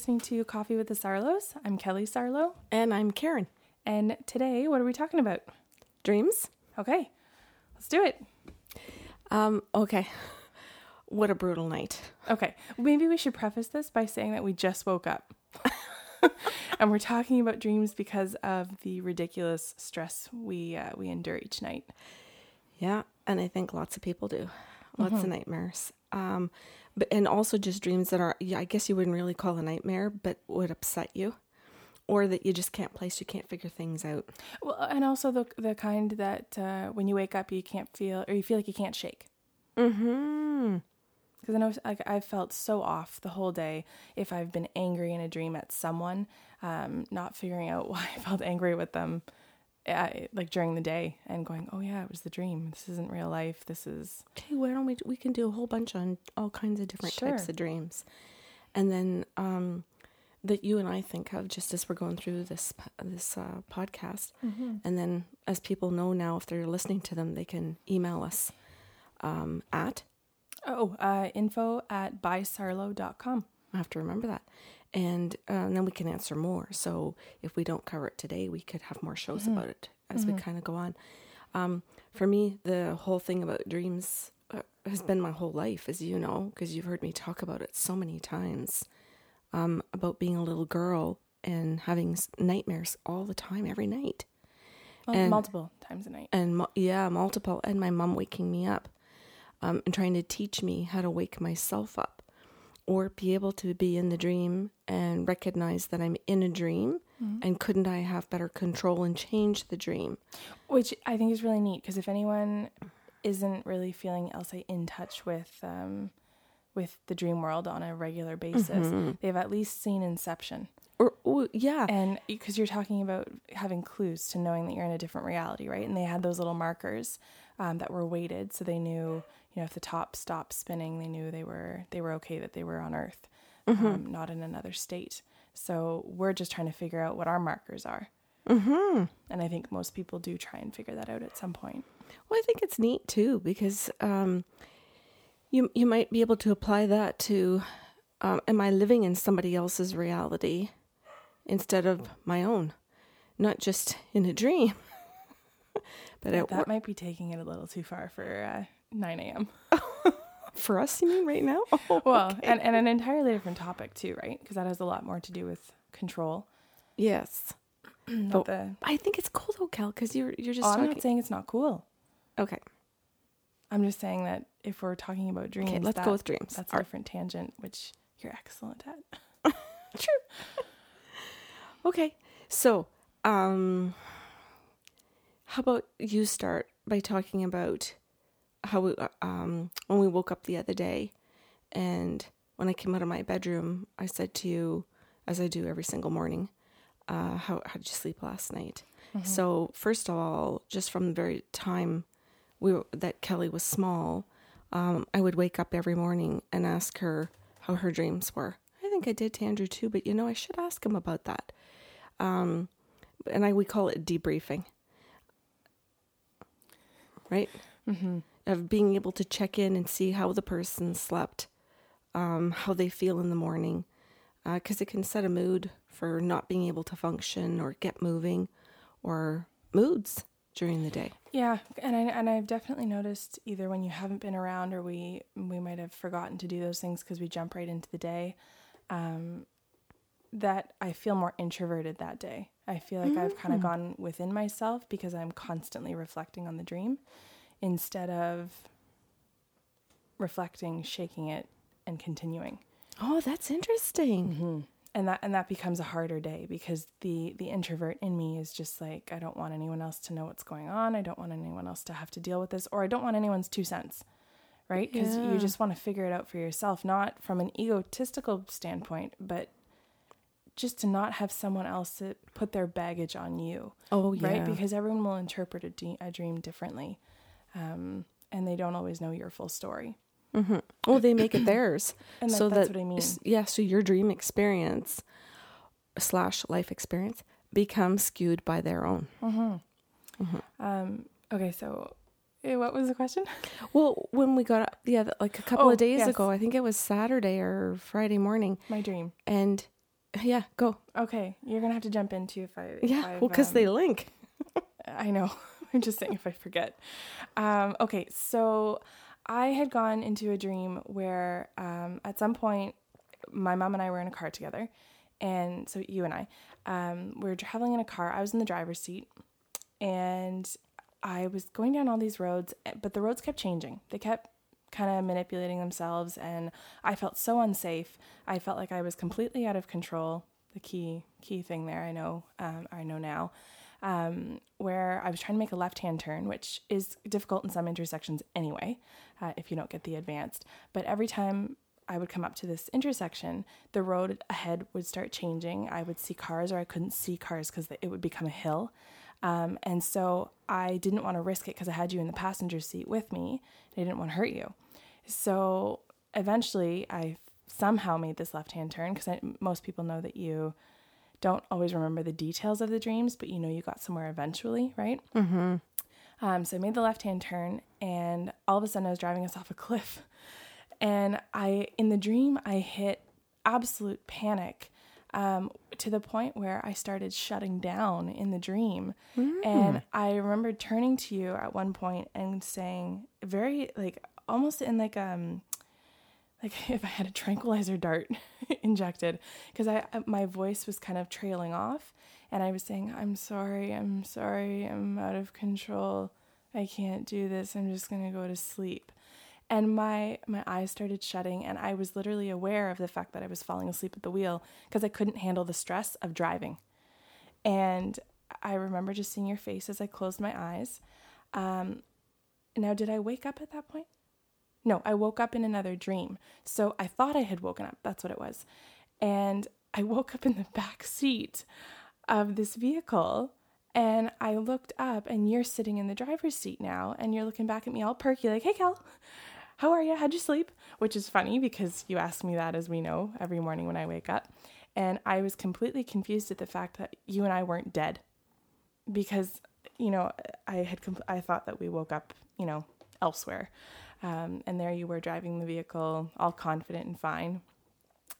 Listening to Coffee with the Sarlos. I'm Kelly Sarlo. And I'm Karen. And today, what are we talking about? Dreams? Okay, let's do it. Um, okay. What a brutal night. Okay, maybe we should preface this by saying that we just woke up. and we're talking about dreams because of the ridiculous stress we uh, we endure each night. Yeah, and I think lots of people do. Lots of nightmares. Um, but and also just dreams that are yeah, I guess you wouldn't really call a nightmare, but would upset you. Or that you just can't place, you can't figure things out. Well, and also the the kind that uh, when you wake up you can't feel or you feel like you can't shake. Mm-hmm. Because I know like I've felt so off the whole day if I've been angry in a dream at someone, um, not figuring out why I felt angry with them, uh, like during the day, and going, "Oh yeah, it was the dream. This isn't real life. This is." Okay, why don't we we can do a whole bunch on all kinds of different types of dreams. And then um that you and I think of just as we're going through this this uh, podcast. And then as people know now if they're listening to them, they can email us um at Oh, uh, info at bysarlo.com. I have to remember that. And, uh, and then we can answer more. So if we don't cover it today, we could have more shows about it as we kind of go on. Um, for me, the whole thing about dreams uh, has been my whole life, as you know, because you've heard me talk about it so many times um, about being a little girl and having nightmares all the time, every night. Well, And- multiple times a night. And yeah, multiple. And my mom waking me up um, and trying to teach me how to wake myself up or be able to be in the dream and recognize that I'm in a dream. And couldn't I have better control and change the dream? Which I think is really neat because if anyone isn't really feeling Elsa in touch with um, with the dream world on a regular basis, they've at least seen Inception. Or, or yeah, And because you're talking about having clues to knowing that you're in a different reality, right? And they had those little markers um, that were weighted, so they knew, you know, if the top stopped spinning, they knew they were they were okay that they were on Earth, um, not in another state. So we're just trying to figure out what our markers are. Mm-hmm. And I think most people do try and figure that out at some point. Well, I think it's neat too because um, you you might be able to apply that to um, am I living in somebody else's reality instead of my own, not just in a dream, but at that might be taking it a little too far for uh, 9 a.m. for us. You mean right now? Oh, Well, and, and an entirely different topic too, right? Because that has a lot more to do with control. yes. Not But the, I think it's cool though, Cal, because you're you're just oh, I'm not saying it's not cool. okay, I'm just saying that if we're talking about dreams, okay, let's that- go with dreams. That's a different tangent, which you're excellent at. True. okay, so um, how about you start by talking about how we, uh, um when we woke up the other day, and when I came out of my bedroom, I said to you, as I do every single morning, uh, how how did you sleep last night? So first of all, just from the very time we were, that Kelly was small, um, I would wake up every morning and ask her how her dreams were. I think I did to Andrew too, but you know I should ask him about that. Um, and I we call it debriefing, right? Mm-hmm. Of being able to check in and see how the person slept, um, how they feel in the morning, because it can set a mood for not being able to function or get moving, or moods during the day. Yeah, and I and I've definitely noticed either when you haven't been around or we we might have forgotten to do those things because we jump right into the day, um, that I feel more introverted that day. I feel like I've kind of gone within myself because I'm constantly reflecting on the dream instead of reflecting, shaking it, and continuing. Oh, that's interesting. Mm-hmm. and that and that becomes a harder day because the the introvert in me is just like I don't want anyone else to know what's going on. I don't want anyone else to have to deal with this or I don't want anyone's two cents. Right? Cuz Yeah. you just want to figure it out for yourself, not from an egotistical standpoint, but just to not have someone else put their baggage on you. Oh, yeah. Right? Because everyone will interpret a, de- a dream differently. Um, and they don't always know your full story. Well, they make it theirs. And that- so that's that, what I mean. Yeah, so your dream experience slash life experience becomes skewed by their own. Um, okay, so Eh, What was the question? Well, when we got up, yeah, like a couple Oh, of days yes. ago, I think it was Saturday or Friday morning, My dream. and yeah, go. Okay, you're gonna have to jump into if I. if Yeah, I've, well, because um, they link. I know. I'm just saying if I forget. Um, okay, so I had gone into a dream where um, at some point my mom and I were in a car together, and so you and I, um, we were traveling in a car. I was in the driver's seat, and I was going down all these roads, eh, but the roads kept changing. They kept kind of manipulating themselves, and I felt so unsafe. I felt like I was completely out of control. The key key thing there, I know, um, I know now um, where I was trying to make a left hand turn, which is difficult in some intersections anyway, uh, if you don't get the advanced. But every time I would come up to this intersection, the road ahead would start changing. I would see cars, or I couldn't see cars because it would become a hill. Um, and so I didn't want to risk it because I had you in the passenger seat with me. And I didn't want to hurt you. So eventually, I somehow made this left hand turn because most people know that you don't always remember the details of the dreams, but you know you got somewhere eventually, right? Mm-hmm. Um, so I made the left hand turn, and all of a sudden I was driving us off a cliff, and I in the dream I hit absolute panic. Um, to the point where I started shutting down in the dream. And I remember turning to you at one point and saying, very like almost in like um like if I had a tranquilizer dart injected because I my voice was kind of trailing off and I was saying I'm sorry I'm sorry I'm out of control. I can't do this. I'm just going to go to sleep. And my my eyes started shutting and I was literally aware of the fact that I was falling asleep at the wheel because I couldn't handle the stress of driving. And I remember just seeing your face as I closed my eyes. Um now did I wake up at that point no, I woke up in another dream. So I thought I had woken up. That's what it was. And I woke up in the back seat of this vehicle and I looked up and you're sitting in the driver's seat now and you're looking back at me all perky like, "Hey Cal, how are you? How'd you sleep?" Which is funny because you ask me that as we know every morning when I wake up. And I was completely confused at the fact that you and I weren't dead because you know I had compl- I thought that we woke up you know elsewhere, um, and there you were driving the vehicle all confident and fine.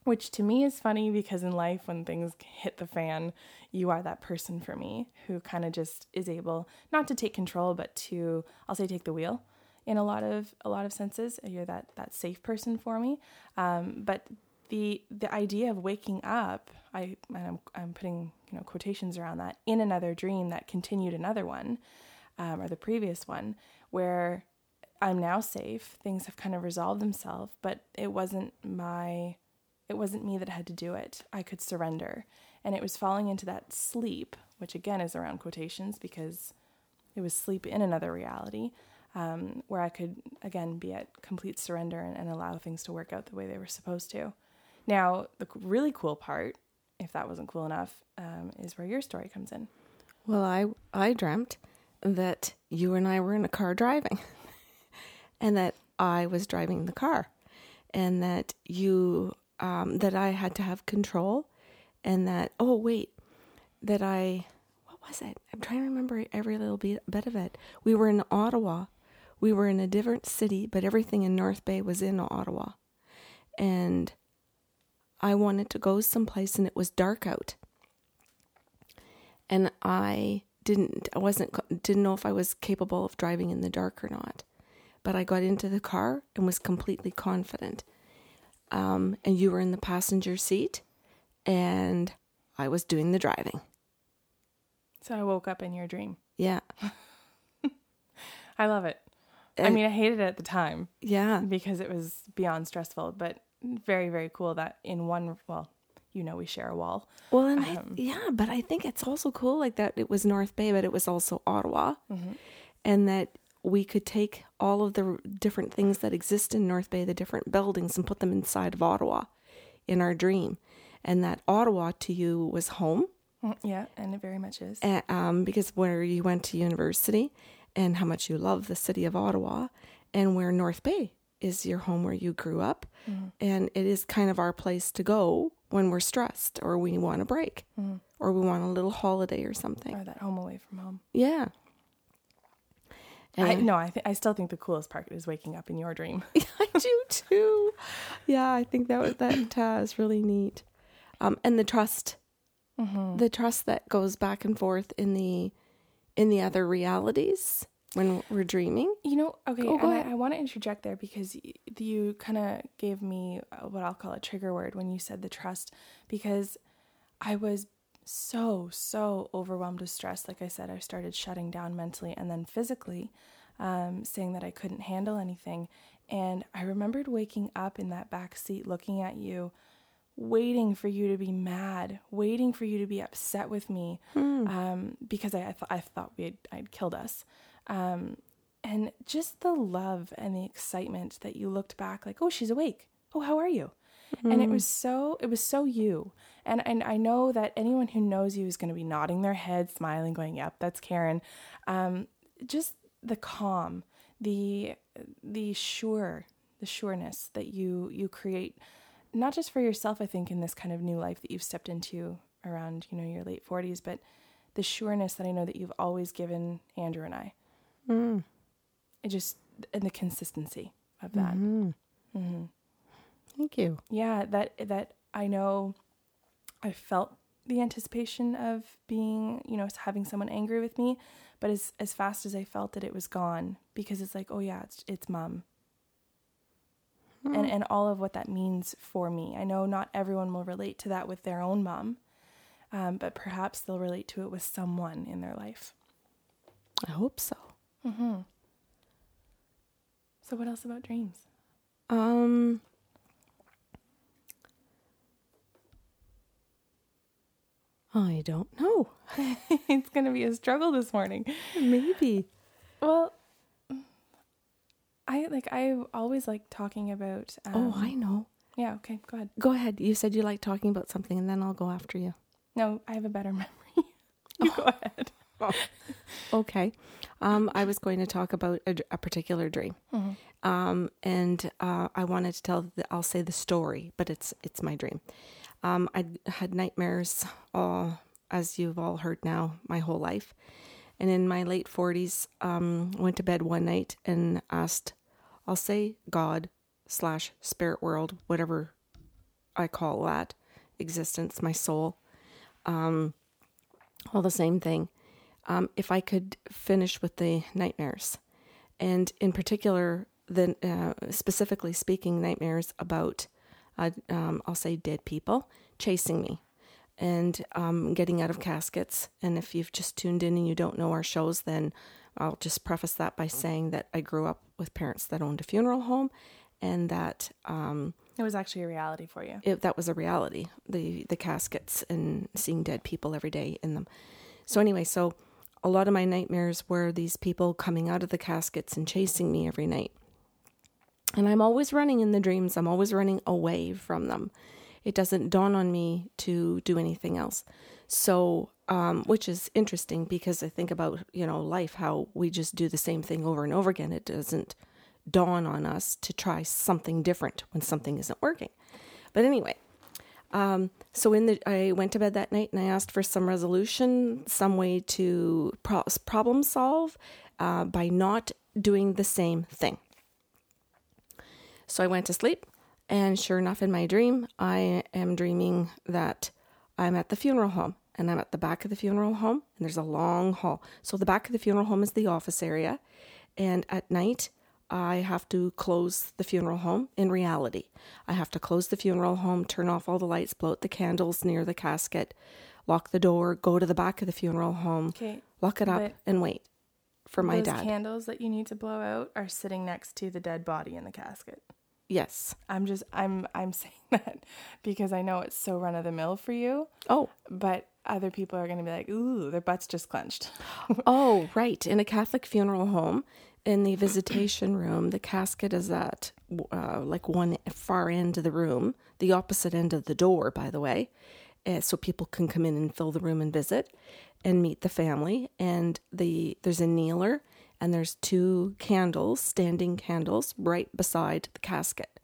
Which to me is funny because in life, when things hit the fan, you are that person for me who kind of just is able not to take control, but to I'll say take the wheel in a lot of a lot of senses. You're that that safe person for me. Um, but the the idea of waking up, I and I'm I'm putting you know quotations around that in another dream that continued another one, um, or the previous one, where I'm now safe. Things have kind of resolved themselves, but it wasn't my it wasn't me that had to do it. I could surrender. And it was falling into that sleep, which again is around quotations because it was sleep in another reality, um, where I could again be at complete surrender and, and allow things to work out the way they were supposed to. Now, the really cool part, if that wasn't cool enough, um, is where your story comes in. Well, I I dreamt that you and I were in a car driving, and that I was driving the car, and that you um, that I had to have control, and that oh wait, that I what was it? I'm trying to remember every little bit, bit of it. We were in Ottawa. We were in a different city, but everything in North Bay was in Ottawa, and I wanted to go someplace, and it was dark out and I didn't I wasn't didn't know if I was capable of driving in the dark or not. But I got into the car and was completely confident. Um, and you were in the passenger seat, and I was doing the driving. So I woke up in your dream. Yeah, I love it. I mean, I hated it at the time yeah, because it was beyond stressful, but very, very cool that in one, well, you know, we share a wall. Well, and I, Um, yeah, but I think it's also cool like that. It was North Bay, but it was also Ottawa, and that we could take all of the different things that exist in North Bay, the different buildings, and put them inside of Ottawa, in our dream, and that Ottawa to you was home, Mm, Yeah, and it very much is. uh, um, because where you went to university, and how much you love the city of Ottawa, and where North Bay is your home where you grew up, and it is kind of our place to go when we're stressed or we want a break or we want a little holiday or something. Or that home away from home. Yeah. I, And- no, I th- I still think the coolest part is waking up in your dream. I do too. Yeah, I think that was, that uh, is really neat. Um, and the trust, the trust that goes back and forth in the in the other realities when we're dreaming. You know, okay, Oh, go and ahead. I, I want to interject there because you kind of gave me uh, what I'll call a trigger word when you said the trust, because I was so, so overwhelmed with stress. Like I said, I started shutting down mentally and then physically, um, saying that I couldn't handle anything. And I remembered waking up in that back seat looking at you, waiting for you to be mad, waiting for you to be upset with me, um, because I, I, th- I thought we had, I'd killed us. Um, and just the love and the excitement that you looked back like, oh, she's awake. Oh, how are you? And it mm. was so it was so you. And and I know that anyone who knows you is going to be nodding their head, smiling, going, "Yep, that's Karen." Um, just the calm, the the sure, the sureness that you you create, not just for yourself. I think in this kind of new life that you've stepped into around you know your late forties, but the sureness that I know that you've always given Andrew and I. Mm. It just and the consistency of that. Mm-hmm. Mm-hmm. Thank you. Yeah, that that I know. I felt the anticipation of being, you know, having someone angry with me, but as as fast as I felt it, it was gone because it's like, oh yeah, it's it's mom. And and all of what that means for me. I know not everyone will relate to that with their own mom, um, but perhaps they'll relate to it with someone in their life. I hope so. So what else about dreams? Um. I don't know. it's gonna be a struggle this morning. Maybe. Well, I like I always like talking about. Um, oh, I know. yeah. Okay, go ahead. Go ahead. You said you like talking about something, and then I'll go after you. No, I have a better memory. you go ahead. Okay. Um, I was going to talk about a, a particular dream, um, and uh, I wanted to tell. The, I'll say the story, but it's it's my dream. Um, I had nightmares, all as you've all heard now, my whole life, and in my late forties, um, went to bed one night and asked, I'll say God slash spirit world, whatever I call that existence, my soul, um, all the same thing. Um, if I could finish with the nightmares, and in particular, the uh, specifically speaking, nightmares about, uh, um, I'll say, dead people chasing me, and um, getting out of caskets. And if you've just tuned in and you don't know our shows, then I'll just preface that by saying that I grew up with parents that owned a funeral home, and that um, It was actually a reality for you. it, that was a reality the the caskets and seeing dead people every day in them so anyway so a lot of my nightmares were these people coming out of the caskets and chasing me every night and i'm always running in the dreams. I'm always running away from them. It doesn't dawn on me to do anything else. So um, which is interesting because i think about you know life how we just do the same thing over and over again. It doesn't dawn on us to try something different when something isn't working. But anyway um, so in the, I went to bed that night and I asked for some resolution, some way to pro- problem solve uh, by not doing the same thing. So I went to sleep, and sure enough, in my dream, I am dreaming that I'm at the funeral home, and I'm at the back of the funeral home, and there's a long hall. So the back of the funeral home is the office area, and at night, I have to close the funeral home in reality. I have to close the funeral home, turn off all the lights, blow out the candles near the casket, lock the door, go to the back of the funeral home, Okay. lock it up, and wait for my Those dad. candles that you need to blow out are sitting next to the dead body in the casket. Yes. I'm just I'm I'm saying that because I know it's so run of the mill for you, Oh, but other people are going to be like, "Ooh, their butts just clenched." oh, right. In a Catholic funeral home, in the visitation room, the casket is at uh, like one far end of the room, the opposite end of the door, by the way, uh, so people can come in and fill the room and visit and meet the family. And the there's a kneeler and there's two candles, standing candles, right beside the casket.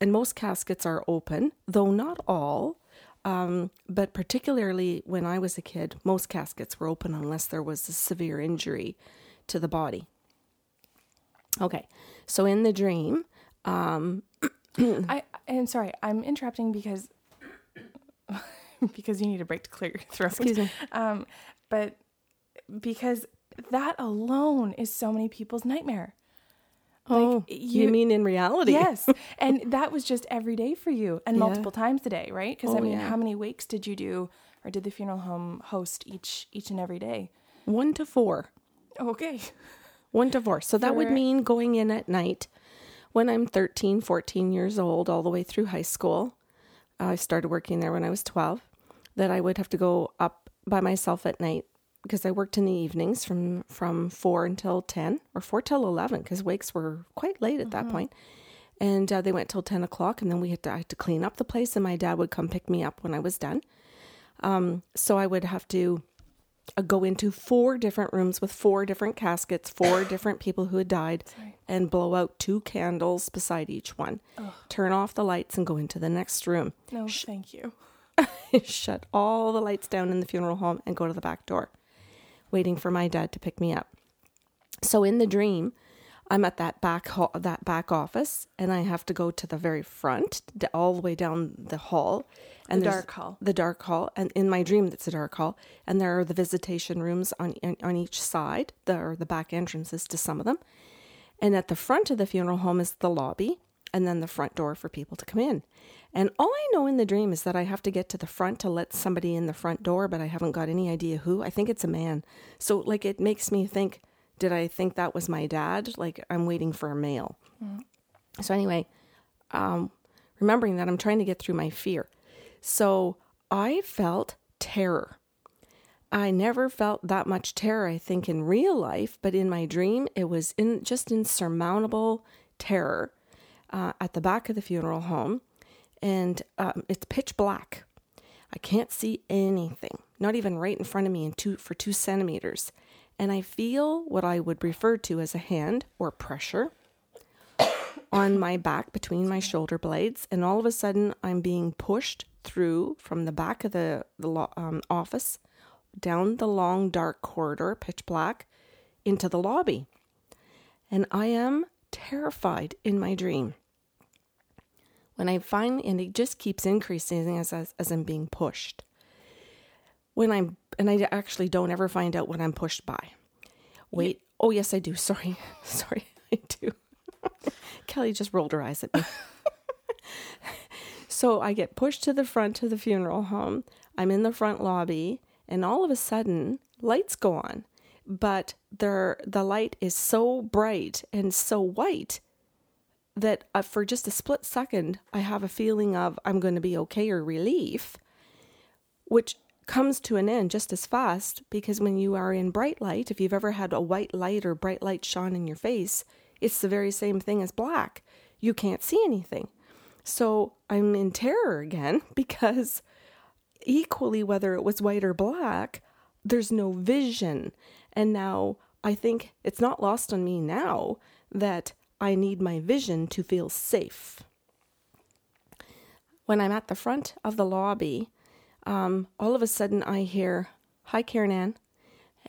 And most caskets are open, though not all. Um, but particularly when I was a kid, most caskets were open unless there was a severe injury to the body. Okay. So in the dream, um, I am sorry. I'm interrupting because because you need a break to clear your throat. excuse me. Um, but because that alone is so many people's nightmare. Oh, you, you- mean in reality? Yes, and that was just every day for you, and Yeah. multiple times a day, right? Because I Oh, mean, yeah. how many wakes did you do, or did the funeral home host each each and every day? One to four. Okay. One to four. So that would mean going in at night when I'm 13, 14 years old, all the way through high school. I started working there when I was 12. That I would have to go up by myself at night because I worked in the evenings from from 4 until 10 or 4 till 11 because wakes were quite late at that point. And uh, they went till 10 o'clock and then we had to, I had to clean up the place and my dad would come pick me up when I was done. Um, so I would have to uh, go into four different rooms with four different caskets, four different people who had died, Sorry. and blow out two candles beside each one. Turn off the lights and go into the next room. No, thank you. Shut all the lights down in the funeral home and go to the back door, waiting for my dad to pick me up. So in the dream, I'm at that back hall, that back office, and I have to go to the very front, d- all the way down the hall, and The dark hall. the dark hall, and in my dream, that's a dark hall, and there are the visitation rooms on on each side, there are the back entrances to some of them, and at the front of the funeral home is the lobby, and then the front door for people to come in. And all I know in the dream is that I have to get to the front to let somebody in the front door, but I haven't got any idea who. I think it's a man. So like it makes me think, did I think that was my dad? Like I'm waiting for a male. So anyway, um, remembering that I'm trying to get through my fear. So I felt terror. I never felt that much terror, I think, in real life, but in my dream, it was in just insurmountable terror uh, at the back of the funeral home, and um, it's pitch black. I can't see anything, not even right in front of me, in two for two centimeters, and I feel what I would refer to as a hand or pressure on my back between my shoulder blades, and all of a sudden I'm being pushed through from the back of the the um, office down the long dark corridor, pitch black, into the lobby, and I am terrified in my dream. When I find, and it just keeps increasing as as, as I'm being pushed. When I'm, and I actually don't ever find out what I'm pushed by. Wait, oh yes, I do. Sorry, sorry, I do. Kelly just rolled her eyes at me. so I get pushed to the front of the funeral home. I'm in the front lobby, and all of a sudden, lights go on. But there, the light is so bright and so white that uh, for just a split second, I have a feeling of I'm going to be okay or relief, which comes to an end just as fast because when you are in bright light, if you've ever had a white light or bright light shone in your face, it's the very same thing as black. You can't see anything. So I'm in terror again because equally, whether it was white or black, there's no vision. And now I think it's not lost on me now that I need my vision to feel safe. When I'm at the front of the lobby, um, all of a sudden I hear, Hi, Karen Ann.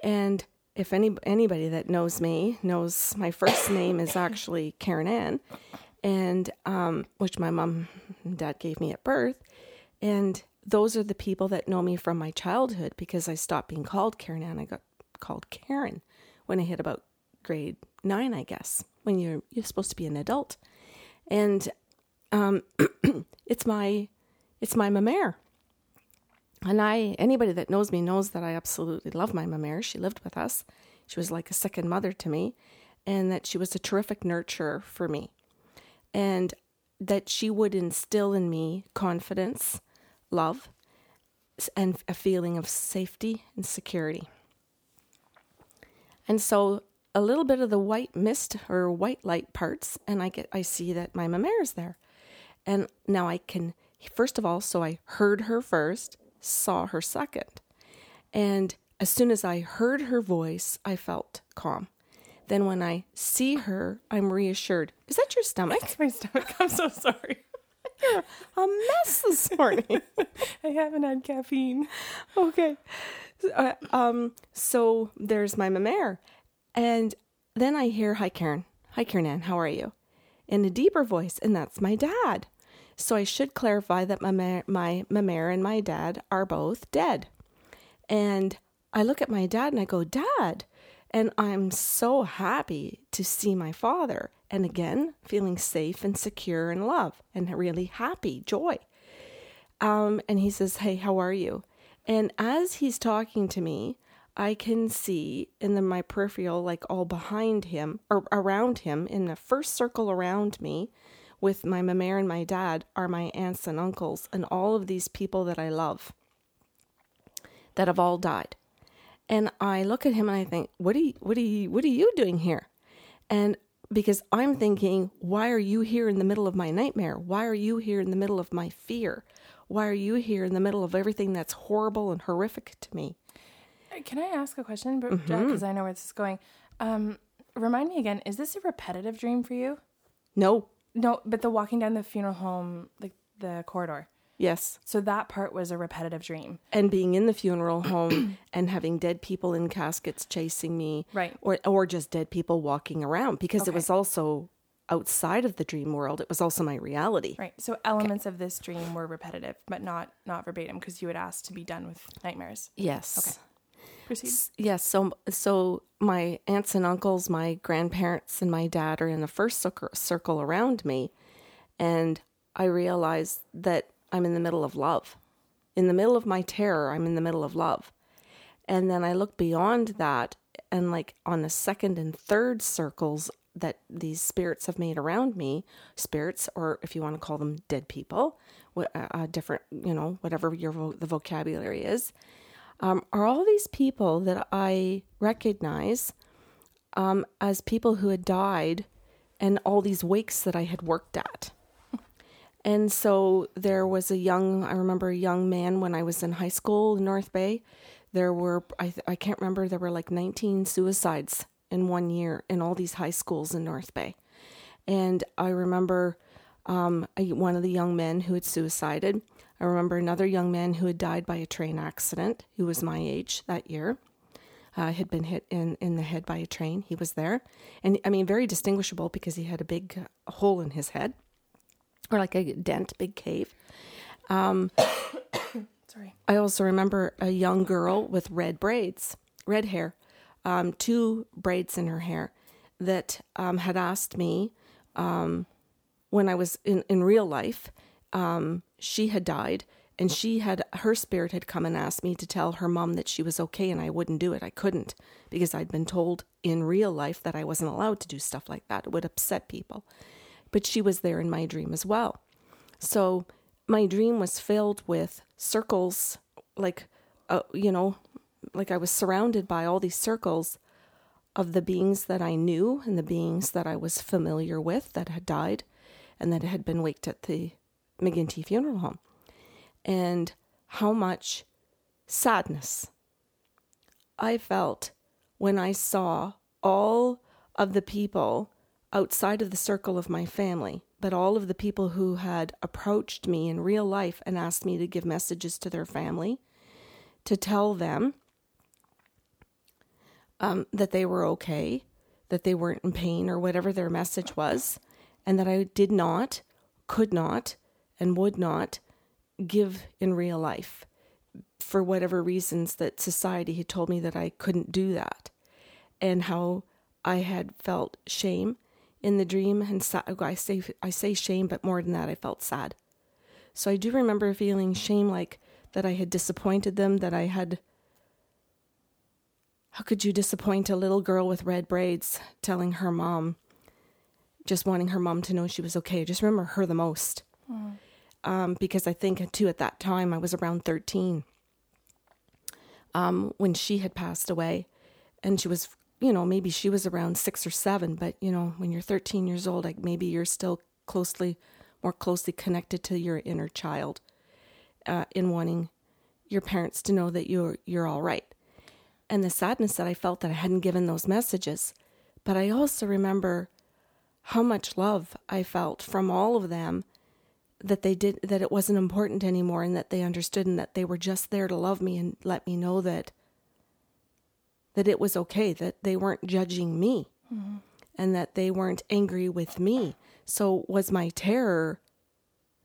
And if any anybody that knows me knows my first name is actually Karen Ann, and um, which my mom and dad gave me at birth, and those are the people that know me from my childhood because I stopped being called Karen Ann. I got called Karen when I hit about grade nine, I guess, when you're you're supposed to be an adult, and um, it's my it's my mamere. And I, anybody that knows me knows that I absolutely love my mamere. She lived with us. She was like a second mother to me, and that she was a terrific nurturer for me, and that she would instill in me confidence, love, and a feeling of safety and security. And so a little bit of the white mist or white light parts, and I get I see that my mamere is there, and now I can first of all, so I heard her first, saw her second, and as soon as I heard her voice, I felt calm. Then when I see her, I'm reassured. Is that your stomach? My stomach. I'm so sorry. You're a mess this morning. I haven't had caffeine. okay. Uh, um, so there's my mamere. And then I hear, Hi, Karen. Hi, Karen Ann. How are you? In a deeper voice, and that's my dad. So I should clarify that my, ma- my, my and my dad are both dead. And I look at my dad and I go, Dad. And I'm so happy to see my father. And again, feeling safe and secure and love and really happy, joy. Um, and he says, Hey, how are you? And as he's talking to me, I can see in the, my peripheral, like all behind him or around him, in the first circle around me, with my mama and my dad, are my aunts and uncles and all of these people that I love that have all died. And I look at him and I think, what are you, what are you, what are you doing here? And because I'm thinking, why are you here in the middle of my nightmare? Why are you here in the middle of my fear? Why are you here in the middle of everything that's horrible and horrific to me? Can I ask a question, because mm-hmm. I know where this is going? Um, remind me again, is this a repetitive dream for you? No. No, but the walking down the funeral home, like the, the corridor. Yes. So that part was a repetitive dream. And being in the funeral home and having dead people in caskets chasing me. Right. Or or just dead people walking around because okay. it was also outside of the dream world. It was also my reality. Right. So elements okay. of this dream were repetitive, but not not verbatim because you had asked to be done with nightmares. Yes. Okay. Proceed. Yes. So so my aunts and uncles, my grandparents, and my dad are in the first circle around me, and I realize that I'm in the middle of love. In the middle of my terror, I'm in the middle of love. And then I look beyond that, and like on the second and third circles that these spirits have made around me, spirits, or if you want to call them dead people, uh, different, you know, whatever your vo- the vocabulary is, um, are all these people that I recognize um, as people who had died and all these wakes that I had worked at. And so there was a young, I remember a young man when I was in high school in North Bay. There were, I, I can't remember, there were like 19 suicides in one year in all these high schools in North Bay. And I remember um, one of the young men who had suicided. I remember another young man who had died by a train accident, who was my age that year. Uh, had been hit in, in the head by a train. He was there. And I mean, very distinguishable because he had a big hole in his head or like a dent, big cave. Um, Sorry. I also remember a young girl with red braids, red hair, um, two braids in her hair, that um, had asked me um, when I was in, in real life. Um, she had died, and she had her spirit had come and asked me to tell her mom that she was okay, and I wouldn't do it. I couldn't because I'd been told in real life that I wasn't allowed to do stuff like that. It would upset people but she was there in my dream as well. So my dream was filled with circles, like, uh, you know, like I was surrounded by all these circles of the beings that I knew and the beings that I was familiar with that had died and that had been waked at the McGinty Funeral Home. And how much sadness I felt when I saw all of the people outside of the circle of my family, but all of the people who had approached me in real life and asked me to give messages to their family, to tell them um, that they were okay, that they weren't in pain, or whatever their message was, and that I did not, could not, and would not give in real life for whatever reasons that society had told me that I couldn't do that, and how I had felt shame in the dream and I say I say shame but more than that I felt sad. So I do remember feeling shame like that I had disappointed them that I had how could you disappoint a little girl with red braids telling her mom just wanting her mom to know she was okay. Just remember her the most. Mm. Um, because I think too at that time I was around 13 um, when she had passed away and she was you know, maybe she was around six or seven, but you know, when you're 13 years old, like maybe you're still closely, more closely connected to your inner child, uh, in wanting your parents to know that you're you're all right. And the sadness that I felt that I hadn't given those messages, but I also remember how much love I felt from all of them that they did that it wasn't important anymore and that they understood and that they were just there to love me and let me know that that it was okay, that they weren't judging me. Mm-hmm. and that they weren't angry with me. So, was my terror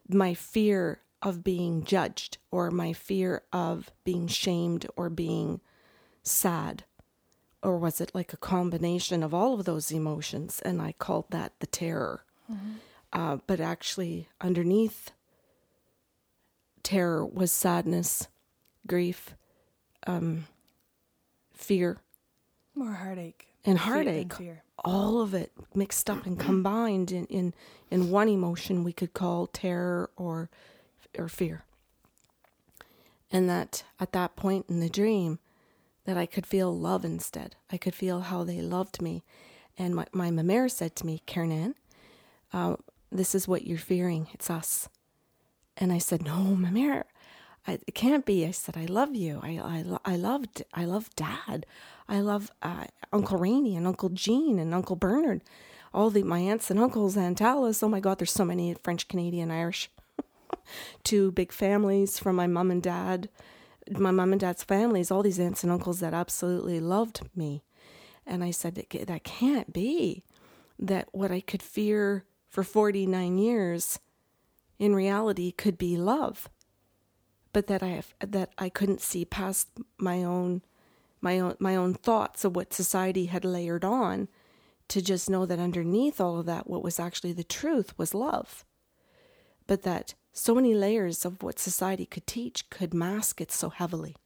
my fear of being judged or my fear of being shamed or being sad? Or was it like a combination of all of those emotions? And I called that the terror. Mm-hmm. Uh, but actually, underneath terror was sadness, grief, um, fear, more heartache, and heartache. Fear. All of it mixed up and combined in, in in one emotion we could call terror or or fear. And that at that point in the dream, that I could feel love instead. I could feel how they loved me. And my, my mamere said to me, Karen Ann, uh, this is what you're fearing. It's us. And I said, no, mamere, it can't be. I said, I love you. I, I, I loved, I love dad. I love uh, Uncle Rainey and Uncle Jean and Uncle Bernard. All the my aunts and uncles and Alice. Oh my God, there's so many French, Canadian, Irish. Two big families from my mom and dad my mom and dad's families, all these aunts and uncles that absolutely loved me. And I said, that can't be. That what I could fear for 49 years in reality could be love. But that I have, that I couldn't see past my own my own my own thoughts of what society had layered on to just know that underneath all of that what was actually the truth was love. But that so many layers of what society could teach could mask it so heavily.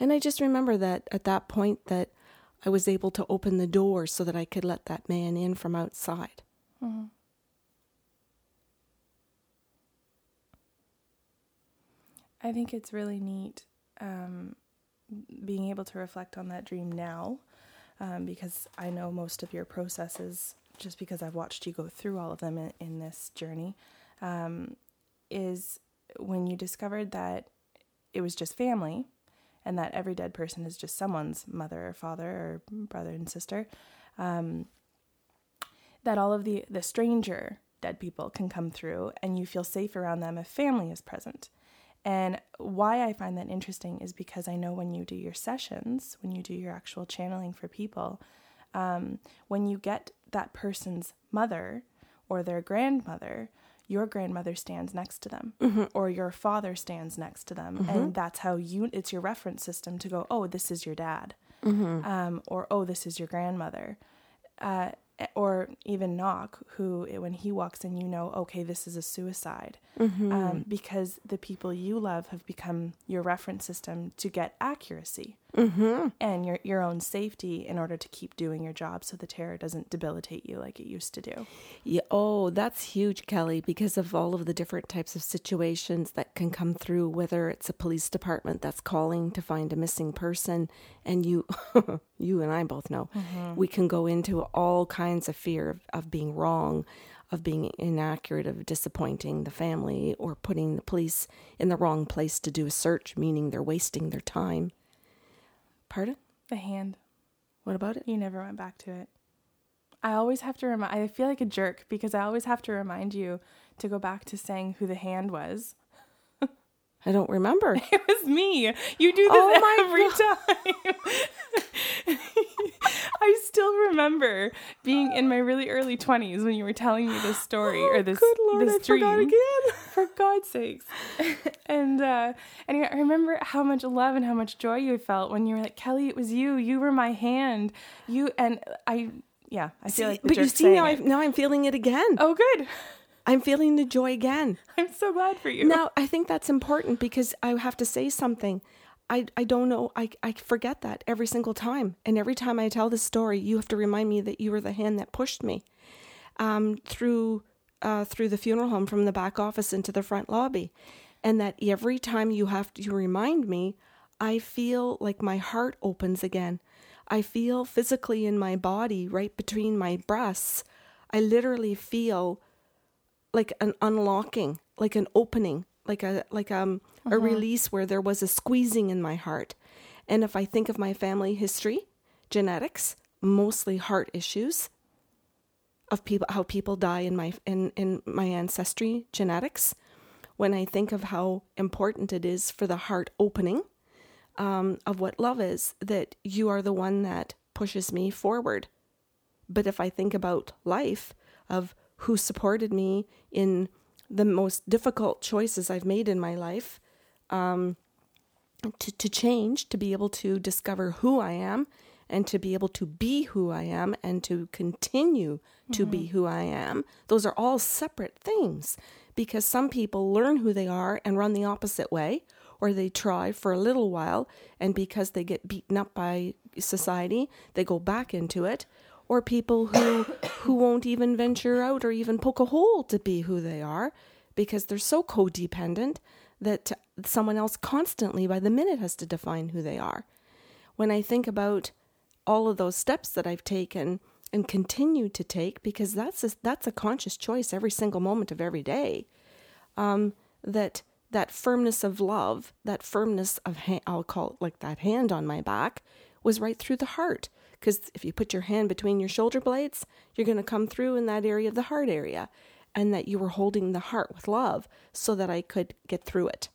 And I just remember that at that point that I was able to open the door so that I could let that man in from outside. Mm-hmm. I think it's really neat um, being able to reflect on that dream now um, because I know most of your processes just because I've watched you go through all of them in, in this journey, um, is when you discovered that it was just family and that every dead person is just someone's mother or father or brother and sister, um, that all of the, the stranger dead people can come through and you feel safe around them if family is present. And why I find that interesting is because I know when you do your sessions, when you do your actual channeling for people, um, when you get that person's mother or their grandmother, your grandmother stands next to them mm-hmm. or your father stands next to them. Mm-hmm. And that's how you, it's your reference system to go, oh, this is your dad. Mm-hmm. Um, or, oh, this is your grandmother. Uh, or even knock who when he walks in you know okay this is a suicide mm-hmm. um, because the people you love have become your reference system to get accuracy mm-hmm. and your, your own safety in order to keep doing your job so the terror doesn't debilitate you like it used to do yeah oh that's huge kelly because of all of the different types of situations that can come through whether it's a police department that's calling to find a missing person and you you and i both know mm-hmm. we can go into all kinds of fear of, of being wrong of being inaccurate, of disappointing the family, or putting the police in the wrong place to do a search, meaning they're wasting their time. Pardon? The hand. What about it? You never went back to it. I always have to remind. I feel like a jerk because I always have to remind you to go back to saying who the hand was. I don't remember. It was me. You do this oh every time. I still remember being in my really early twenties when you were telling me this story oh, or this good Lord, this I dream. Forgot again. For God's sakes. and uh, anyway, I remember how much love and how much joy you felt when you were like, Kelly, it was you. You were my hand. You and I. Yeah, I feel like. but you see now, I, now I'm feeling it again. Oh, good. I'm feeling the joy again. I'm so glad for you. Now, I think that's important because I have to say something. I, I don't know. I, I forget that every single time. And every time I tell this story, you have to remind me that you were the hand that pushed me um, through, uh, through the funeral home from the back office into the front lobby. And that every time you have to remind me, I feel like my heart opens again. I feel physically in my body, right between my breasts. I literally feel like an unlocking, like an opening, like a like um uh-huh. a release where there was a squeezing in my heart. And if I think of my family history, genetics, mostly heart issues of people how people die in my in, in my ancestry genetics, when I think of how important it is for the heart opening um, of what love is, that you are the one that pushes me forward. But if I think about life, of who supported me in the most difficult choices I've made in my life, um, to, to change, to be able to discover who I am, and to be able to be who I am, and to continue to mm-hmm. be who I am, those are all separate things because some people learn who they are and run the opposite way, or they try for a little while, and because they get beaten up by society, they go back into it, or people who who won't even venture out or even poke a hole to be who they are because they're so codependent that someone else constantly by the minute has to define who they are. When I think about all of those steps that I've taken and continue to take because that's a, that's a conscious choice every single moment of every day. Um, that that firmness of love, that firmness of ha- I'll call it like that hand on my back, was right through the heart. Because if you put your hand between your shoulder blades, you're going to come through in that area of the heart area, and that you were holding the heart with love so that I could get through it.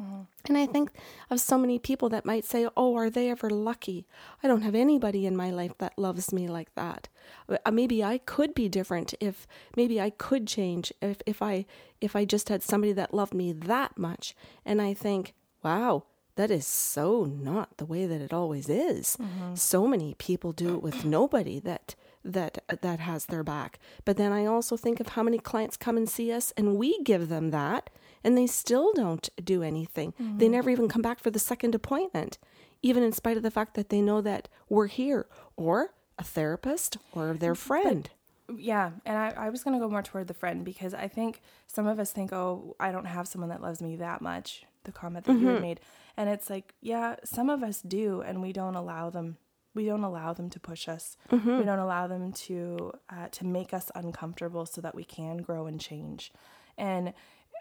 Mm-hmm. And I think of so many people that might say, Oh, are they ever lucky? I don't have anybody in my life that loves me like that. Uh, maybe I could be different if maybe I could change if, if I if I just had somebody that loved me that much. And I think, wow, that is so not the way that it always is. Mm-hmm. So many people do it with nobody that that that has their back. But then I also think of how many clients come and see us and we give them that and they still don't do anything. Mm-hmm. They never even come back for the second appointment, even in spite of the fact that they know that we're here or a therapist or their friend. But, yeah, and I, I was going to go more toward the friend because I think some of us think, oh, I don't have someone that loves me that much, the comment that mm-hmm. you made. And it's like, yeah, some of us do, and we don't allow them we don't allow them to push us. Mm-hmm. We don't allow them to uh, to make us uncomfortable so that we can grow and change. And